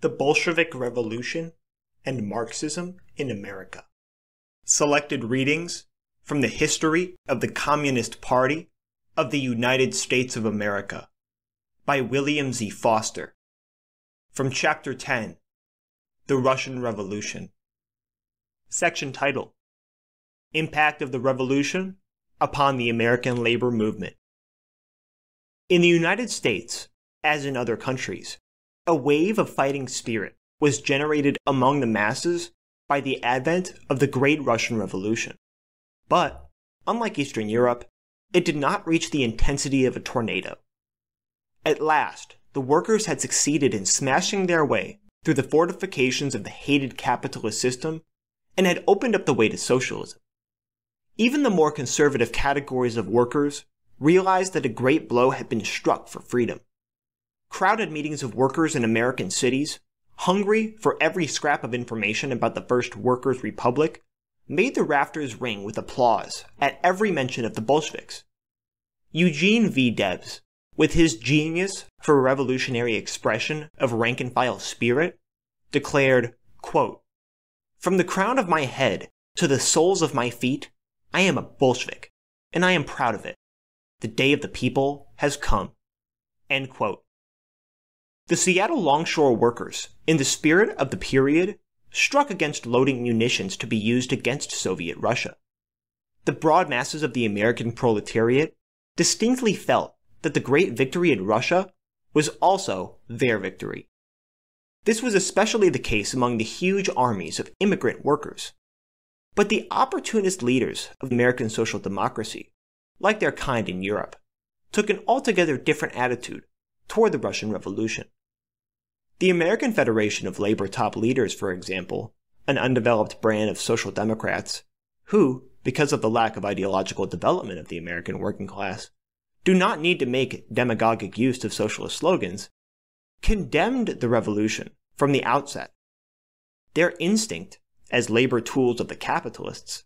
The Bolshevik Revolution and Marxism in America. Selected readings from the History of the Communist Party of the United States of America by William Z. Foster. From Chapter 10 The Russian Revolution. Section title Impact of the Revolution upon the American Labor Movement. In the United States, as in other countries, a wave of fighting spirit was generated among the masses by the advent of the Great Russian Revolution. But, unlike Eastern Europe, it did not reach the intensity of a tornado. At last, the workers had succeeded in smashing their way through the fortifications of the hated capitalist system and had opened up the way to socialism. Even the more conservative categories of workers realized that a great blow had been struck for freedom crowded meetings of workers in American cities, hungry for every scrap of information about the first Workers' Republic, made the rafters ring with applause at every mention of the Bolsheviks. Eugene V. Debs, with his genius for revolutionary expression of rank and file spirit, declared, quote, From the crown of my head to the soles of my feet, I am a Bolshevik, and I am proud of it. The day of the people has come. End quote. The Seattle longshore workers, in the spirit of the period, struck against loading munitions to be used against Soviet Russia. The broad masses of the American proletariat distinctly felt that the great victory in Russia was also their victory. This was especially the case among the huge armies of immigrant workers. But the opportunist leaders of American social democracy, like their kind in Europe, took an altogether different attitude toward the Russian Revolution. The American Federation of Labor top leaders, for example, an undeveloped brand of social democrats, who, because of the lack of ideological development of the American working class, do not need to make demagogic use of socialist slogans, condemned the revolution from the outset. Their instinct, as labor tools of the capitalists,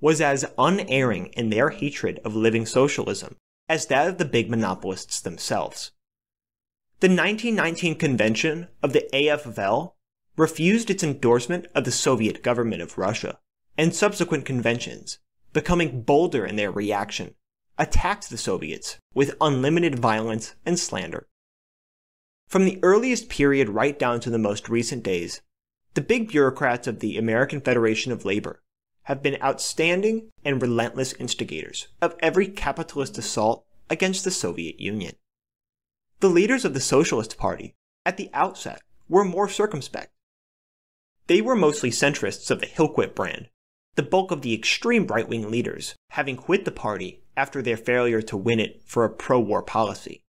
was as unerring in their hatred of living socialism as that of the big monopolists themselves. The 1919 convention of the AF of L refused its endorsement of the Soviet government of Russia, and subsequent conventions, becoming bolder in their reaction, attacked the Soviets with unlimited violence and slander. From the earliest period right down to the most recent days, the big bureaucrats of the American Federation of Labor have been outstanding and relentless instigators of every capitalist assault against the Soviet Union. The leaders of the Socialist Party, at the outset, were more circumspect. They were mostly centrists of the Hillquit brand, the bulk of the extreme right wing leaders having quit the party after their failure to win it for a pro war policy.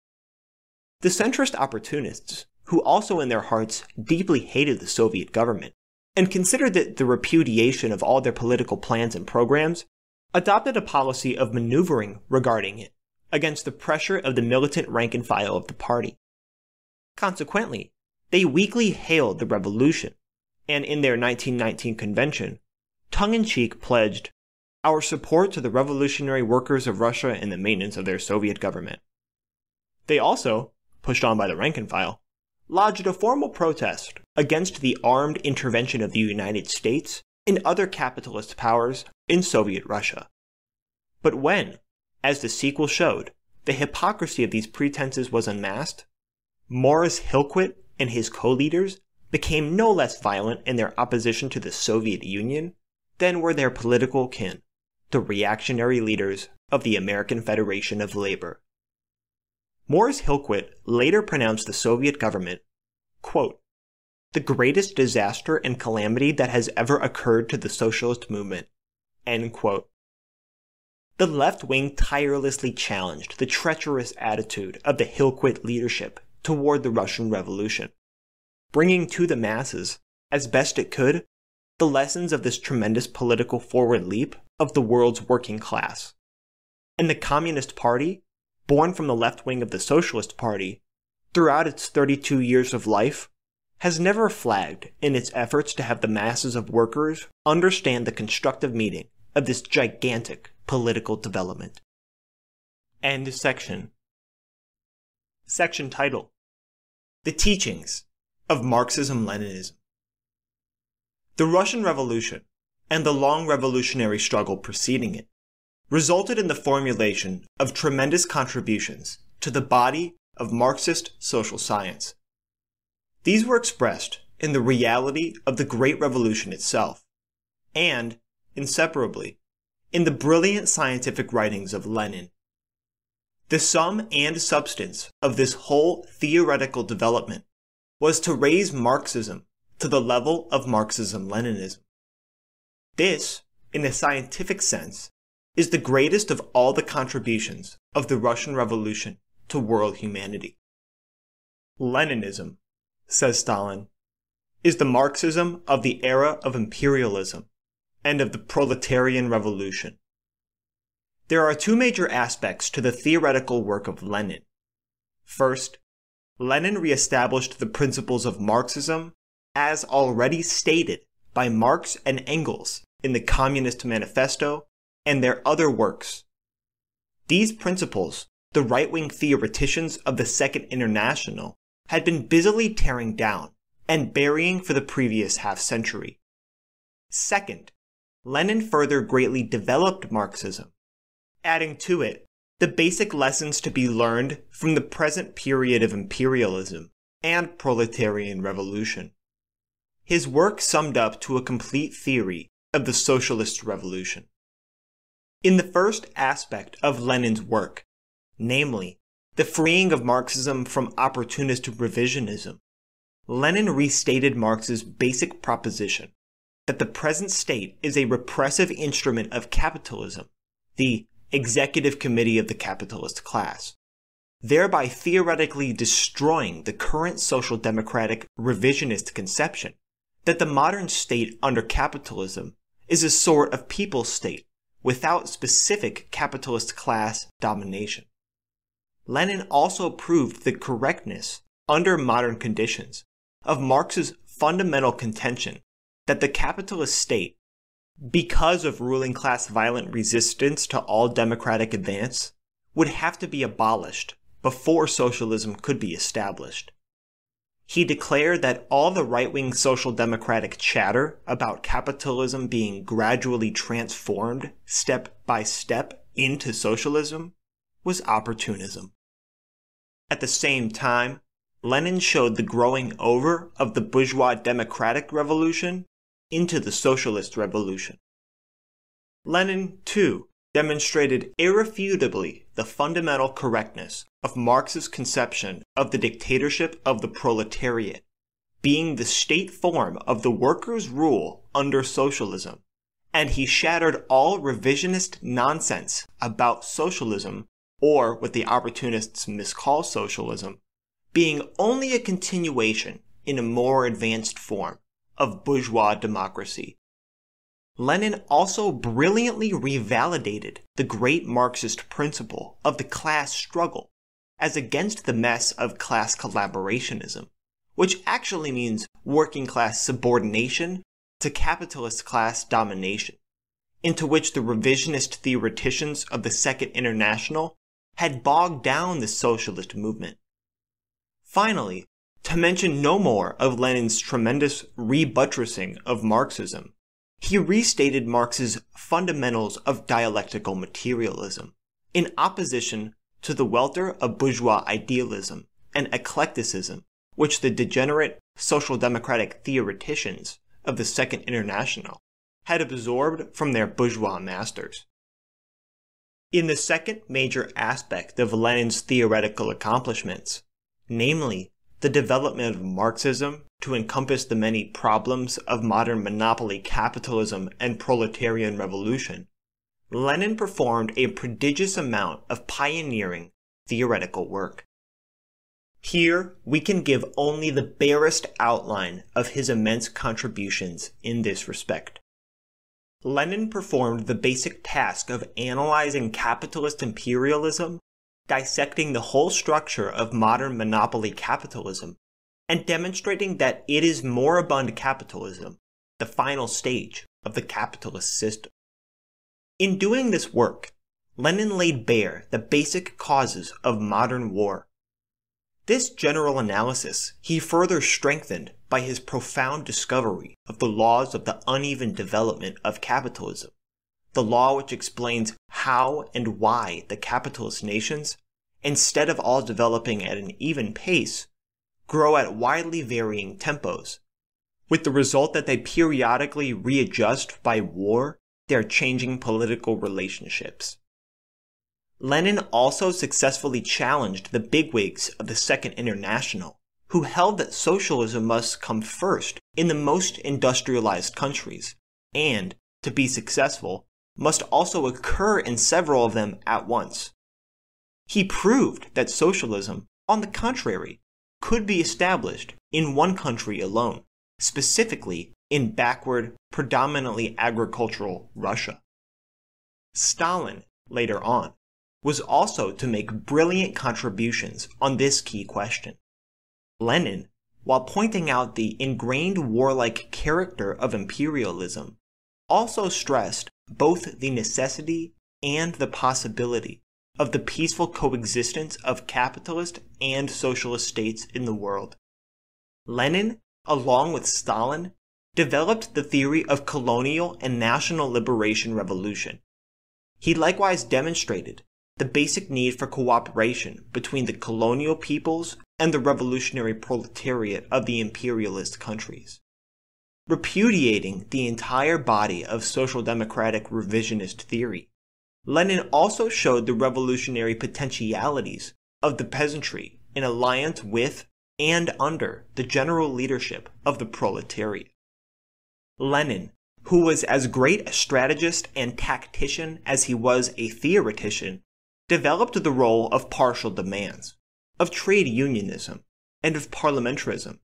The centrist opportunists, who also in their hearts deeply hated the Soviet government and considered that the repudiation of all their political plans and programs, adopted a policy of maneuvering regarding it against the pressure of the militant rank and file of the party. Consequently, they weakly hailed the revolution, and in their 1919 convention, tongue in cheek pledged our support to the revolutionary workers of Russia and the maintenance of their Soviet government. They also, pushed on by the rank and file, lodged a formal protest against the armed intervention of the United States and other capitalist powers in Soviet Russia. But when, as the sequel showed, the hypocrisy of these pretenses was unmasked. Morris Hillquit and his co-leaders became no less violent in their opposition to the Soviet Union than were their political kin, the reactionary leaders of the American Federation of Labor. Morris Hillquit later pronounced the Soviet government, quote, the greatest disaster and calamity that has ever occurred to the socialist movement, end quote. The left wing tirelessly challenged the treacherous attitude of the Hillquit leadership toward the Russian Revolution, bringing to the masses, as best it could, the lessons of this tremendous political forward leap of the world's working class. And the Communist Party, born from the left wing of the Socialist Party, throughout its 32 years of life, has never flagged in its efforts to have the masses of workers understand the constructive meaning of this gigantic political development. End section. Section title The Teachings of Marxism Leninism. The Russian Revolution, and the long revolutionary struggle preceding it, resulted in the formulation of tremendous contributions to the body of Marxist social science. These were expressed in the reality of the Great Revolution itself, and, inseparably, in the brilliant scientific writings of Lenin. The sum and substance of this whole theoretical development was to raise Marxism to the level of Marxism Leninism. This, in a scientific sense, is the greatest of all the contributions of the Russian Revolution to world humanity. Leninism, says Stalin, is the Marxism of the era of imperialism and of the proletarian revolution. There are two major aspects to the theoretical work of Lenin. First, Lenin reestablished the principles of Marxism as already stated by Marx and Engels in the Communist Manifesto and their other works. These principles, the right wing theoreticians of the Second International had been busily tearing down and burying for the previous half century. Second, Lenin further greatly developed Marxism, adding to it the basic lessons to be learned from the present period of imperialism and proletarian revolution. His work summed up to a complete theory of the socialist revolution. In the first aspect of Lenin's work, namely, the freeing of Marxism from opportunist revisionism, Lenin restated Marx's basic proposition that the present state is a repressive instrument of capitalism, the executive committee of the capitalist class, thereby theoretically destroying the current social democratic revisionist conception that the modern state under capitalism is a sort of people state without specific capitalist class domination. Lenin also proved the correctness, under modern conditions, of Marx's fundamental contention that the capitalist state, because of ruling class violent resistance to all democratic advance, would have to be abolished before socialism could be established. He declared that all the right wing social democratic chatter about capitalism being gradually transformed step by step into socialism was opportunism. At the same time, Lenin showed the growing over of the bourgeois democratic revolution into the socialist revolution. Lenin, too, demonstrated irrefutably the fundamental correctness of Marx's conception of the dictatorship of the proletariat being the state form of the workers' rule under socialism, and he shattered all revisionist nonsense about socialism, or what the opportunists miscall socialism, being only a continuation in a more advanced form of bourgeois democracy Lenin also brilliantly revalidated the great Marxist principle of the class struggle as against the mess of class collaborationism, which actually means working class subordination to capitalist class domination, into which the revisionist theoreticians of the Second International had bogged down the socialist movement. Finally, to mention no more of Lenin's tremendous rebuttressing of Marxism, he restated Marx's fundamentals of dialectical materialism, in opposition to the welter of bourgeois idealism and eclecticism which the degenerate social democratic theoreticians of the Second International had absorbed from their bourgeois masters. In the second major aspect of Lenin's theoretical accomplishments, namely the development of Marxism to encompass the many problems of modern monopoly capitalism and proletarian revolution, Lenin performed a prodigious amount of pioneering theoretical work. Here, we can give only the barest outline of his immense contributions in this respect. Lenin performed the basic task of analyzing capitalist imperialism dissecting the whole structure of modern monopoly capitalism and demonstrating that it is moribund capitalism, the final stage of the capitalist system. In doing this work, Lenin laid bare the basic causes of modern war. This general analysis he further strengthened by his profound discovery of the laws of the uneven development of capitalism, the law which explains how and why the capitalist nations, instead of all developing at an even pace, grow at widely varying tempos, with the result that they periodically readjust by war their changing political relationships. Lenin also successfully challenged the bigwigs of the Second International, who held that socialism must come first in the most industrialized countries, and, to be successful, must also occur in several of them at once. He proved that socialism, on the contrary, could be established in one country alone, specifically in backward, predominantly agricultural Russia. Stalin, later on, was also to make brilliant contributions on this key question. Lenin, while pointing out the ingrained warlike character of imperialism, also stressed both the necessity and the possibility of the peaceful coexistence of capitalist and socialist states in the world. Lenin, along with Stalin, developed the theory of colonial and national liberation revolution. He likewise demonstrated the basic need for cooperation between the colonial peoples and the revolutionary proletariat of the imperialist countries. Repudiating the entire body of social democratic revisionist theory, Lenin also showed the revolutionary potentialities of the peasantry in alliance with and under the general leadership of the proletariat. Lenin, who was as great a strategist and tactician as he was a theoretician, developed the role of partial demands, of trade unionism, and of parliamentarism,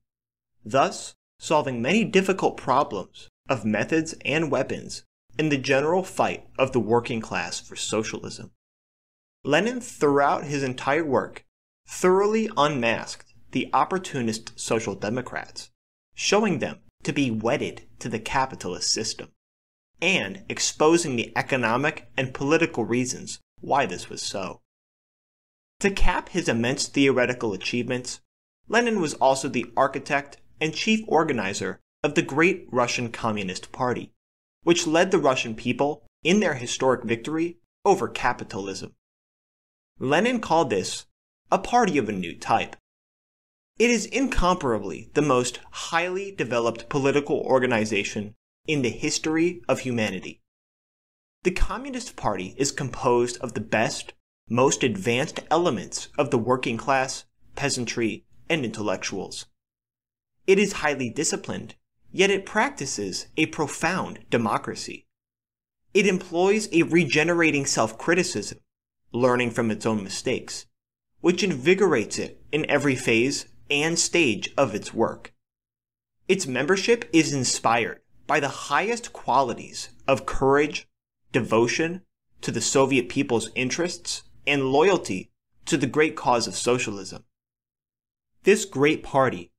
thus solving many difficult problems of methods and weapons in the general fight of the working class for socialism. Lenin, throughout his entire work, thoroughly unmasked the opportunist social democrats, showing them to be wedded to the capitalist system, and exposing the economic and political reasons why this was so. To cap his immense theoretical achievements, Lenin was also the architect and chief organizer of the great Russian Communist Party, which led the Russian people in their historic victory over capitalism. Lenin called this a party of a new type. It is incomparably the most highly developed political organization in the history of humanity. The Communist Party is composed of the best, most advanced elements of the working class, peasantry, and intellectuals. It is highly disciplined, yet it practices a profound democracy. It employs a regenerating self-criticism, learning from its own mistakes, which invigorates it in every phase and stage of its work. Its membership is inspired by the highest qualities of courage, devotion to the Soviet people's interests, and loyalty to the great cause of socialism. This great party,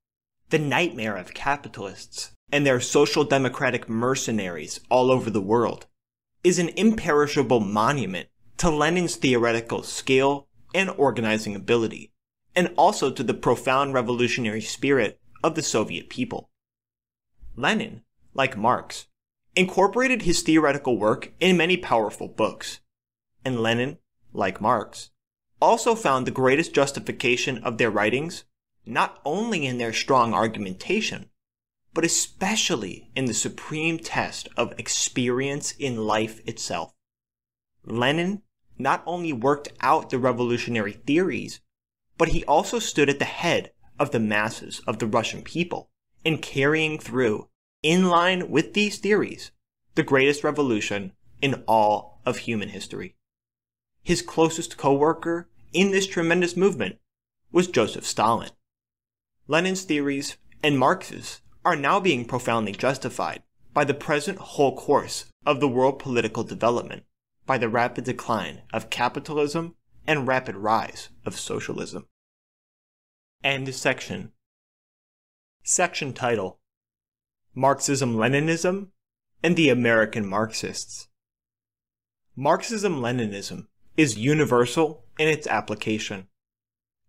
the nightmare of capitalists and their social democratic mercenaries all over the world, is an imperishable monument to Lenin's theoretical skill and organizing ability, and also to the profound revolutionary spirit of the Soviet people. Lenin, like Marx, incorporated his theoretical work in many powerful books. And Lenin, like Marx, also found the greatest justification of their writings not only in their strong argumentation, but especially in the supreme test of experience in life itself. Lenin not only worked out the revolutionary theories, but he also stood at the head of the masses of the Russian people in carrying through in line with these theories, the greatest revolution in all of human history. His closest co-worker in this tremendous movement was Joseph Stalin. Lenin's theories and Marx's are now being profoundly justified by the present whole course of the world political development, by the rapid decline of capitalism and rapid rise of socialism. End section. Section title Marxism Leninism, and the American Marxists. Marxism Leninism is universal in its application.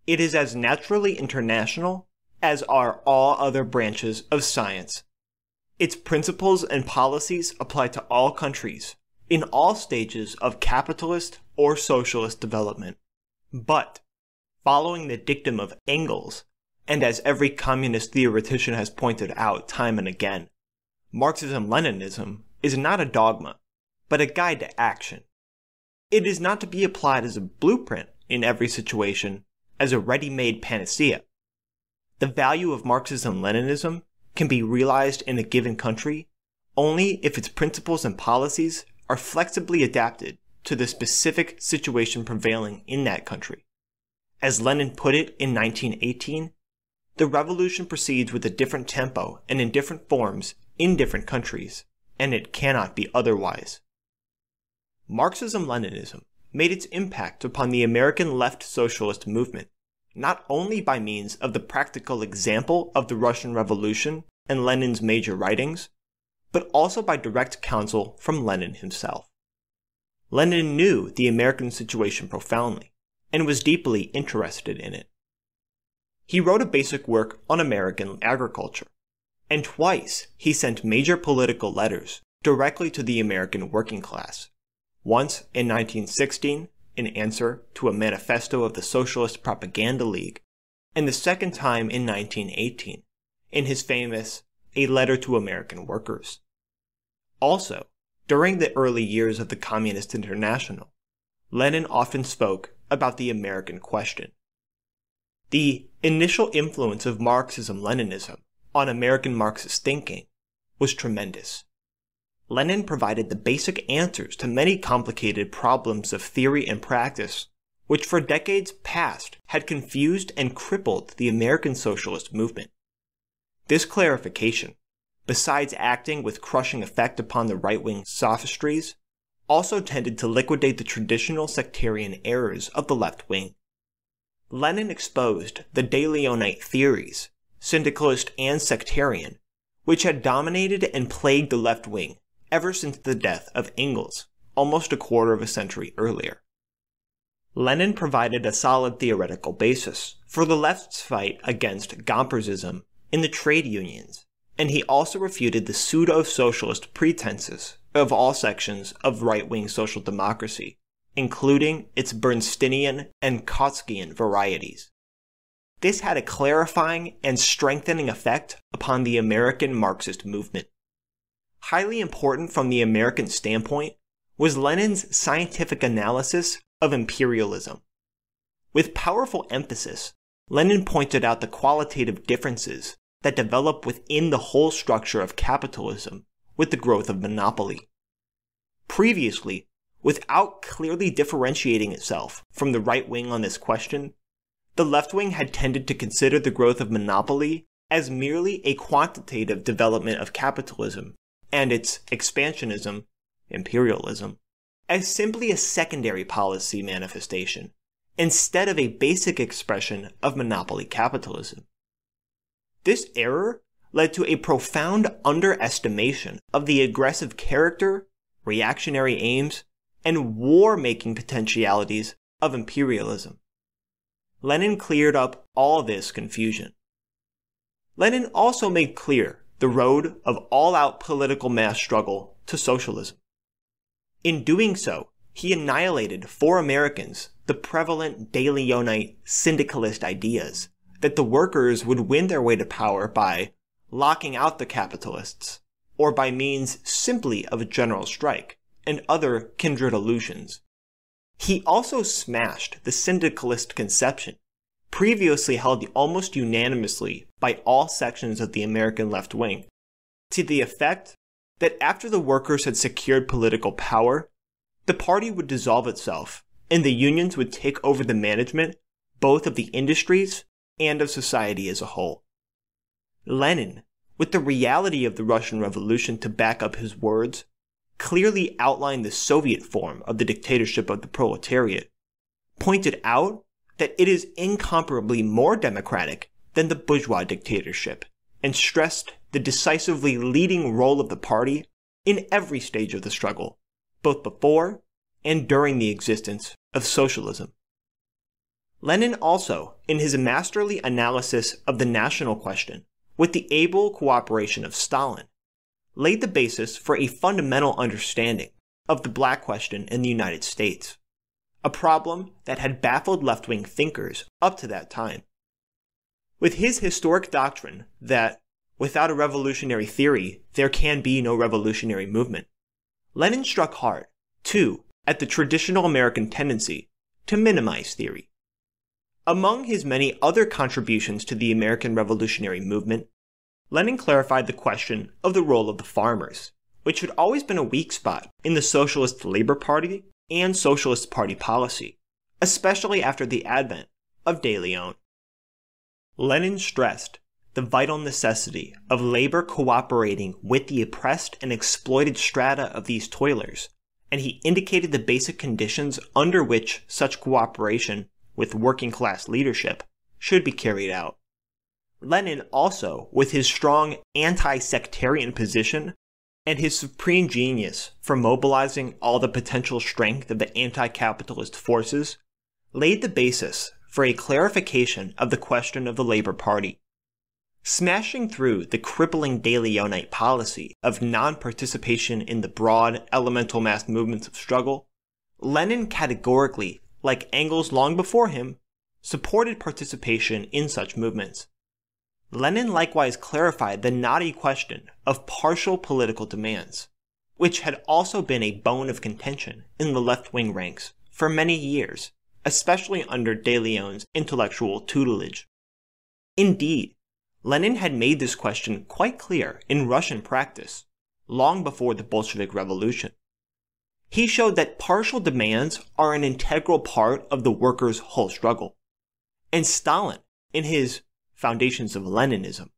It is as naturally international as are all other branches of science. Its principles and policies apply to all countries, in all stages of capitalist or socialist development. But, following the dictum of Engels, and as every communist theoretician has pointed out time and again, Marxism Leninism is not a dogma, but a guide to action. It is not to be applied as a blueprint in every situation, as a ready made panacea. The value of Marxism Leninism can be realized in a given country only if its principles and policies are flexibly adapted to the specific situation prevailing in that country. As Lenin put it in 1918, the revolution proceeds with a different tempo and in different forms in different countries, and it cannot be otherwise. Marxism Leninism made its impact upon the American left socialist movement, not only by means of the practical example of the Russian Revolution and Lenin's major writings, but also by direct counsel from Lenin himself. Lenin knew the American situation profoundly and was deeply interested in it. He wrote a basic work on American agriculture, and twice he sent major political letters directly to the American working class, once in 1916 in answer to a manifesto of the Socialist Propaganda League, and the second time in 1918 in his famous A Letter to American Workers. Also, during the early years of the Communist International, Lenin often spoke about the American question. The initial influence of Marxism Leninism on American Marxist thinking was tremendous. Lenin provided the basic answers to many complicated problems of theory and practice, which for decades past had confused and crippled the American socialist movement. This clarification besides acting with crushing effect upon the right wing sophistries, also tended to liquidate the traditional sectarian errors of the left wing. Lenin exposed the De Leonite theories, syndicalist and sectarian, which had dominated and plagued the left wing ever since the death of Engels, almost a quarter of a century earlier. Lenin provided a solid theoretical basis for the left's fight against Gompersism in the trade unions and he also refuted the pseudo-socialist pretenses of all sections of right-wing social democracy, including its Bernsteinian and Kautskian varieties. This had a clarifying and strengthening effect upon the American Marxist movement. Highly important from the American standpoint was Lenin's scientific analysis of imperialism. With powerful emphasis, Lenin pointed out the qualitative differences that develop within the whole structure of capitalism with the growth of monopoly. Previously, without clearly differentiating itself from the right wing on this question, the left wing had tended to consider the growth of monopoly as merely a quantitative development of capitalism and its expansionism, imperialism, as simply a secondary policy manifestation, instead of a basic expression of monopoly capitalism. This error led to a profound underestimation of the aggressive character, reactionary aims, and war making potentialities of imperialism. Lenin cleared up all this confusion. Lenin also made clear the road of all out political mass struggle to socialism. In doing so, he annihilated for Americans the prevalent De Leonite syndicalist ideas that the workers would win their way to power by locking out the capitalists, or by means simply of a general strike, and other kindred illusions. He also smashed the syndicalist conception, previously held almost unanimously by all sections of the American left wing, to the effect that after the workers had secured political power, the party would dissolve itself and the unions would take over the management both of the industries and of society as a whole. Lenin, with the reality of the Russian Revolution to back up his words, clearly outlined the Soviet form of the dictatorship of the proletariat, pointed out that it is incomparably more democratic than the bourgeois dictatorship, and stressed the decisively leading role of the party in every stage of the struggle, both before and during the existence of socialism. Lenin also, in his masterly analysis of the national question, with the able cooperation of Stalin, laid the basis for a fundamental understanding of the black question in the United States, a problem that had baffled left wing thinkers up to that time. With his historic doctrine that without a revolutionary theory, there can be no revolutionary movement, Lenin struck hard, too, at the traditional American tendency to minimize theory. Among his many other contributions to the American revolutionary movement, Lenin clarified the question of the role of the farmers, which had always been a weak spot in the Socialist Labor Party and Socialist Party policy, especially after the advent of De Leon. Lenin stressed the vital necessity of labor cooperating with the oppressed and exploited strata of these toilers, and he indicated the basic conditions under which such cooperation with working class leadership should be carried out. Lenin also, with his strong anti sectarian position, and his supreme genius for mobilizing all the potential strength of the anti capitalist forces, laid the basis for a clarification of the question of the Labor Party. Smashing through the crippling De Leonite policy of non participation in the broad, elemental mass movements of struggle, Lenin categorically, like Engels long before him, supported participation in such movements. Lenin likewise clarified the knotty question of partial political demands, which had also been a bone of contention in the left wing ranks for many years, especially under De Leon's intellectual tutelage. Indeed, Lenin had made this question quite clear in Russian practice, long before the Bolshevik Revolution. He showed that partial demands are an integral part of the workers' whole struggle. And Stalin, in his foundations of Leninism,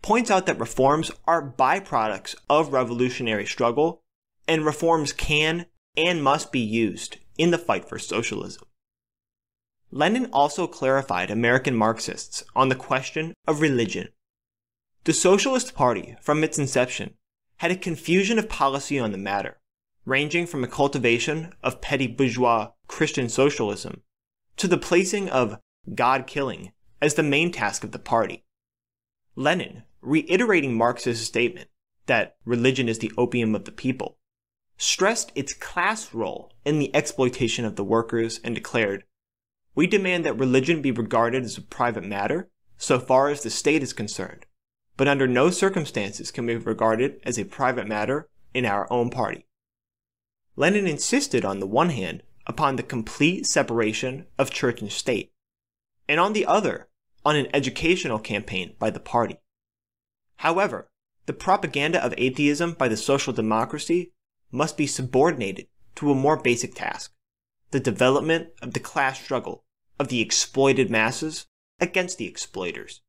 points out that reforms are byproducts of revolutionary struggle, and reforms can and must be used in the fight for socialism. Lenin also clarified American Marxists on the question of religion. The Socialist Party, from its inception, had a confusion of policy on the matter, ranging from a cultivation of petty bourgeois Christian socialism to the placing of God killing as the main task of the party. Lenin, reiterating Marx's statement that religion is the opium of the people, stressed its class role in the exploitation of the workers and declared, We demand that religion be regarded as a private matter so far as the state is concerned, but under no circumstances can be regarded as a private matter in our own party. Lenin insisted, on the one hand, upon the complete separation of church and state, and on the other, on an educational campaign by the party. However, the propaganda of atheism by the social democracy must be subordinated to a more basic task the development of the class struggle of the exploited masses against the exploiters.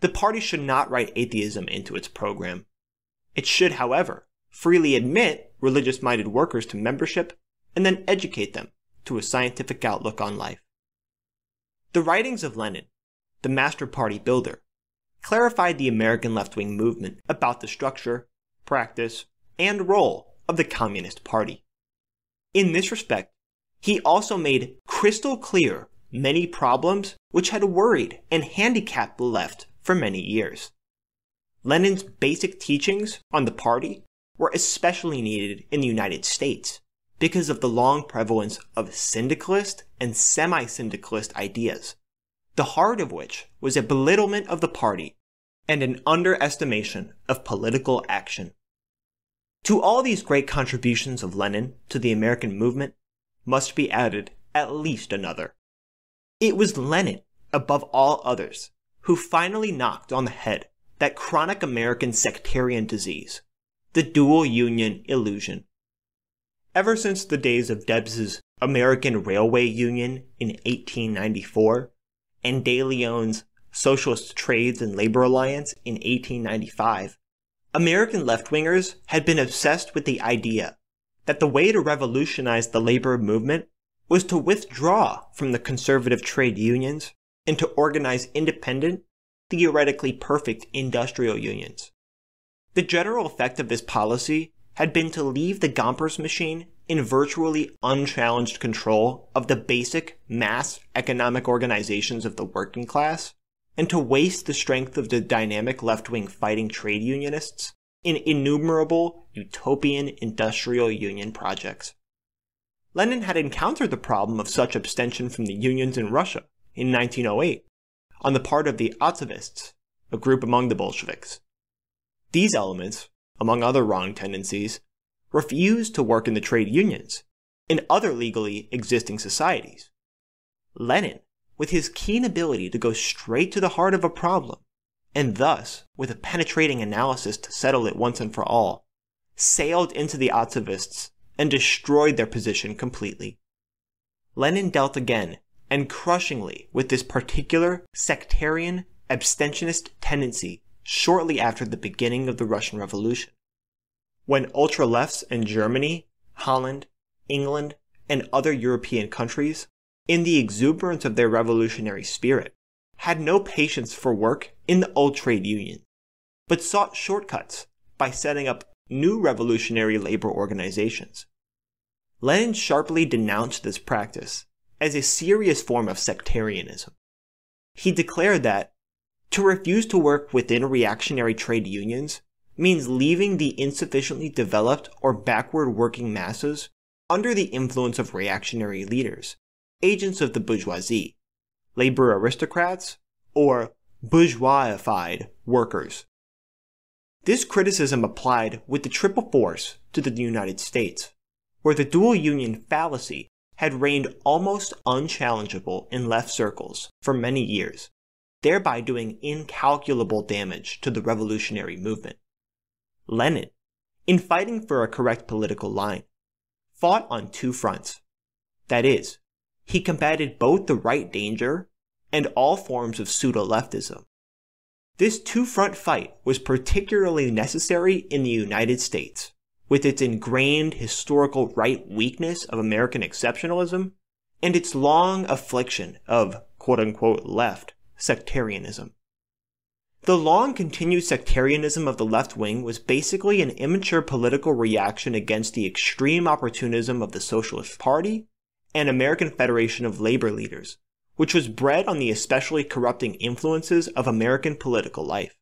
The party should not write atheism into its program. It should, however, freely admit religious minded workers to membership and then educate them to a scientific outlook on life. The writings of Lenin the Master Party builder, clarified the American left wing movement about the structure, practice, and role of the Communist Party. In this respect, he also made crystal clear many problems which had worried and handicapped the left for many years. Lenin's basic teachings on the party were especially needed in the United States because of the long prevalence of syndicalist and semi syndicalist ideas the heart of which was a belittlement of the party and an underestimation of political action. To all these great contributions of Lenin to the American movement must be added at least another. It was Lenin, above all others, who finally knocked on the head that chronic American sectarian disease, the dual union illusion. Ever since the days of Debs's American Railway Union in 1894, and De Leon's Socialist Trades and Labor Alliance in 1895, American left wingers had been obsessed with the idea that the way to revolutionize the labor movement was to withdraw from the conservative trade unions and to organize independent, theoretically perfect industrial unions. The general effect of this policy had been to leave the Gompers machine in virtually unchallenged control of the basic mass economic organizations of the working class, and to waste the strength of the dynamic left wing fighting trade unionists in innumerable utopian industrial union projects. Lenin had encountered the problem of such abstention from the unions in Russia in 1908 on the part of the Otzovists, a group among the Bolsheviks. These elements, among other wrong tendencies, refused to work in the trade unions in other legally existing societies. Lenin, with his keen ability to go straight to the heart of a problem, and thus, with a penetrating analysis to settle it once and for all, sailed into the Otzovists and destroyed their position completely. Lenin dealt again, and crushingly, with this particular sectarian, abstentionist tendency shortly after the beginning of the Russian Revolution. When ultra-lefts in Germany, Holland, England, and other European countries, in the exuberance of their revolutionary spirit, had no patience for work in the old trade union, but sought shortcuts by setting up new revolutionary labor organizations. Lenin sharply denounced this practice as a serious form of sectarianism. He declared that to refuse to work within reactionary trade unions means leaving the insufficiently developed or backward working masses under the influence of reactionary leaders, agents of the bourgeoisie, labor aristocrats, or bourgeoisified workers. This criticism applied with the triple force to the United States, where the dual union fallacy had reigned almost unchallengeable in left circles for many years thereby doing incalculable damage to the revolutionary movement. Lenin, in fighting for a correct political line, fought on two fronts. That is, he combated both the right danger and all forms of pseudo-leftism. This two-front fight was particularly necessary in the United States, with its ingrained historical right weakness of American exceptionalism and its long affliction of quote-unquote left sectarianism. The long continued sectarianism of the left wing was basically an immature political reaction against the extreme opportunism of the Socialist Party and American Federation of Labor Leaders, which was bred on the especially corrupting influences of American political life.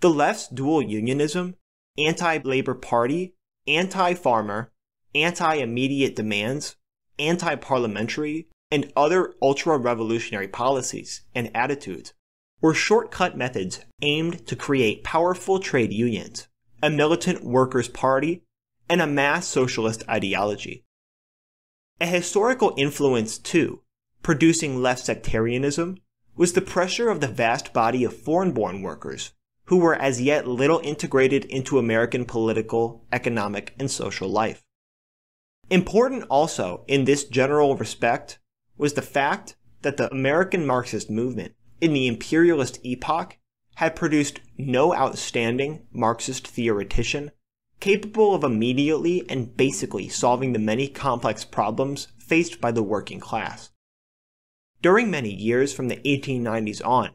The left's dual unionism, anti-labor party, anti-farmer, anti-immediate demands, anti-parliamentary, and other ultra-revolutionary policies and attitudes were shortcut methods aimed to create powerful trade unions, a militant workers' party, and a mass socialist ideology. A historical influence, too, producing left sectarianism, was the pressure of the vast body of foreign-born workers who were as yet little integrated into American political, economic, and social life. Important also in this general respect was the fact that the American Marxist movement in the imperialist epoch had produced no outstanding Marxist theoretician capable of immediately and basically solving the many complex problems faced by the working class. During many years from the 1890s on,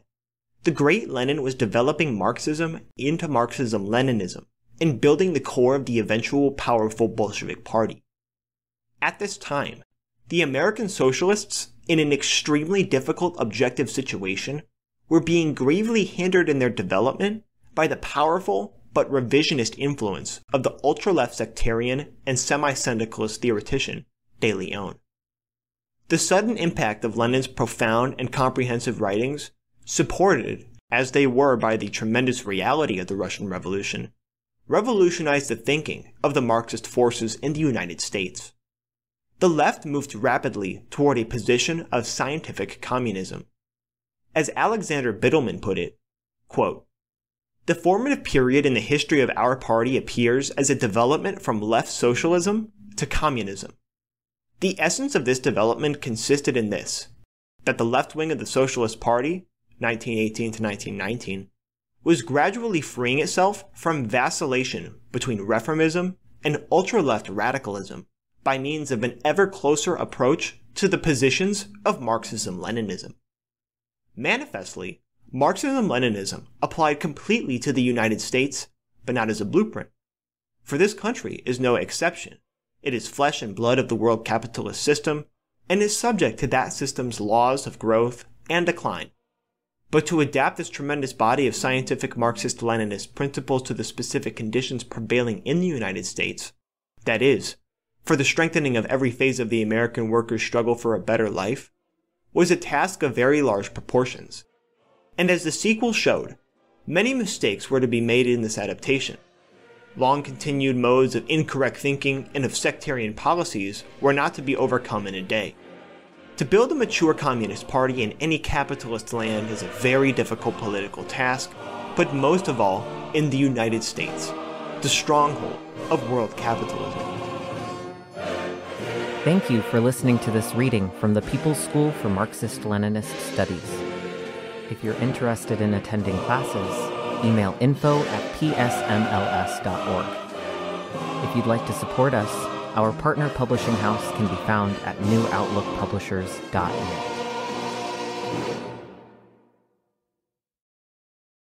the great Lenin was developing Marxism into Marxism-Leninism and building the core of the eventual powerful Bolshevik Party. At this time, the American socialists, in an extremely difficult objective situation, were being gravely hindered in their development by the powerful but revisionist influence of the ultra-left sectarian and semi-syndicalist theoretician De Leon. The sudden impact of Lenin's profound and comprehensive writings, supported as they were by the tremendous reality of the Russian Revolution, revolutionized the thinking of the Marxist forces in the United States the left moved rapidly toward a position of scientific communism. As Alexander Bittelman put it, quote, the formative period in the history of our party appears as a development from left socialism to communism. The essence of this development consisted in this, that the left wing of the Socialist Party, 1918 to 1919, was gradually freeing itself from vacillation between reformism and ultra-left radicalism by means of an ever closer approach to the positions of Marxism-Leninism. Manifestly, Marxism-Leninism applied completely to the United States, but not as a blueprint. For this country is no exception. It is flesh and blood of the world capitalist system and is subject to that system's laws of growth and decline. But to adapt this tremendous body of scientific Marxist Leninist principles to the specific conditions prevailing in the United States, that is, for the strengthening of every phase of the American workers' struggle for a better life, was a task of very large proportions. And as the sequel showed, many mistakes were to be made in this adaptation. Long continued modes of incorrect thinking and of sectarian policies were not to be overcome in a day. To build a mature communist party in any capitalist land is a very difficult political task, but most of all in the United States, the stronghold of world capitalism. Thank you for listening to this reading from the People's School for Marxist Leninist Studies. If you're interested in attending classes, email info at psmls.org. If you'd like to support us, our partner publishing house can be found at newoutlookpublishers.net.